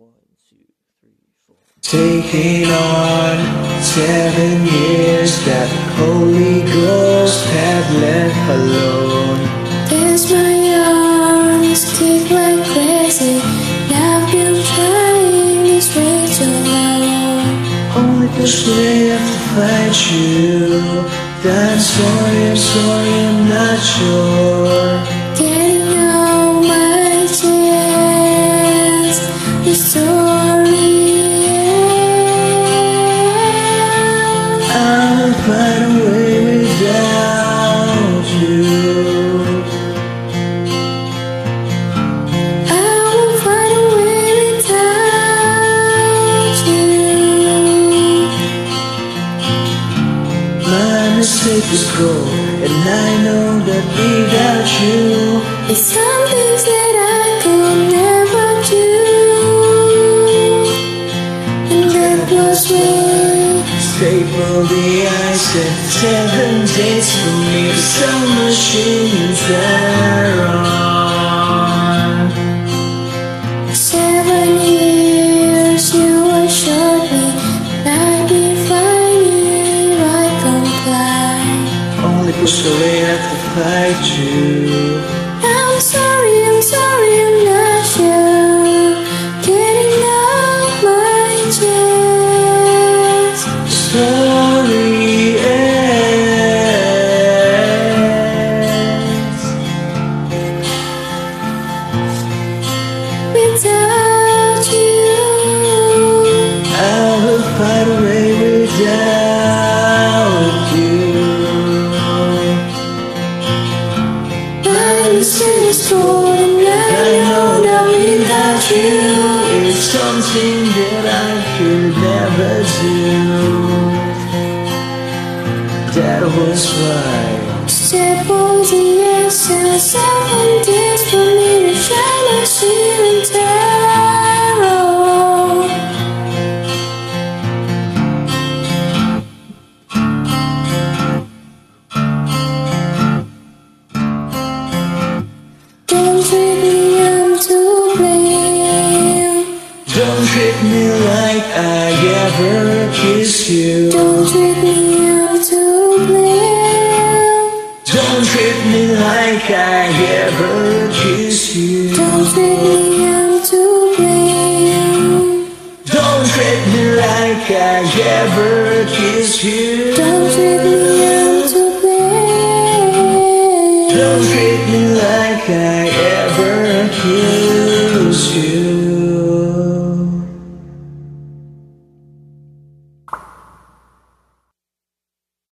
One, two, three, four. Taking on seven years that Holy Ghost had left alone. There's my arms kick like crazy. I've been trying this way too long. Only push left to fight you. I'm sorry, I'm sorry, I'm not sure. Mistake was cold, and I know that without you, It's some things that I could never do, and that was when. staple the ice and seven days for me. The sun machines there Only pushed have to fight you. Something that I could never do. That was why Step on the essence seven I ever kiss you. Don't treat me out to blame. Don't treat me like I ever kiss you. Don't treat me out to blame. Don't treat me like I ever kiss you. Don't treat me out to blame. Don't treat me like I.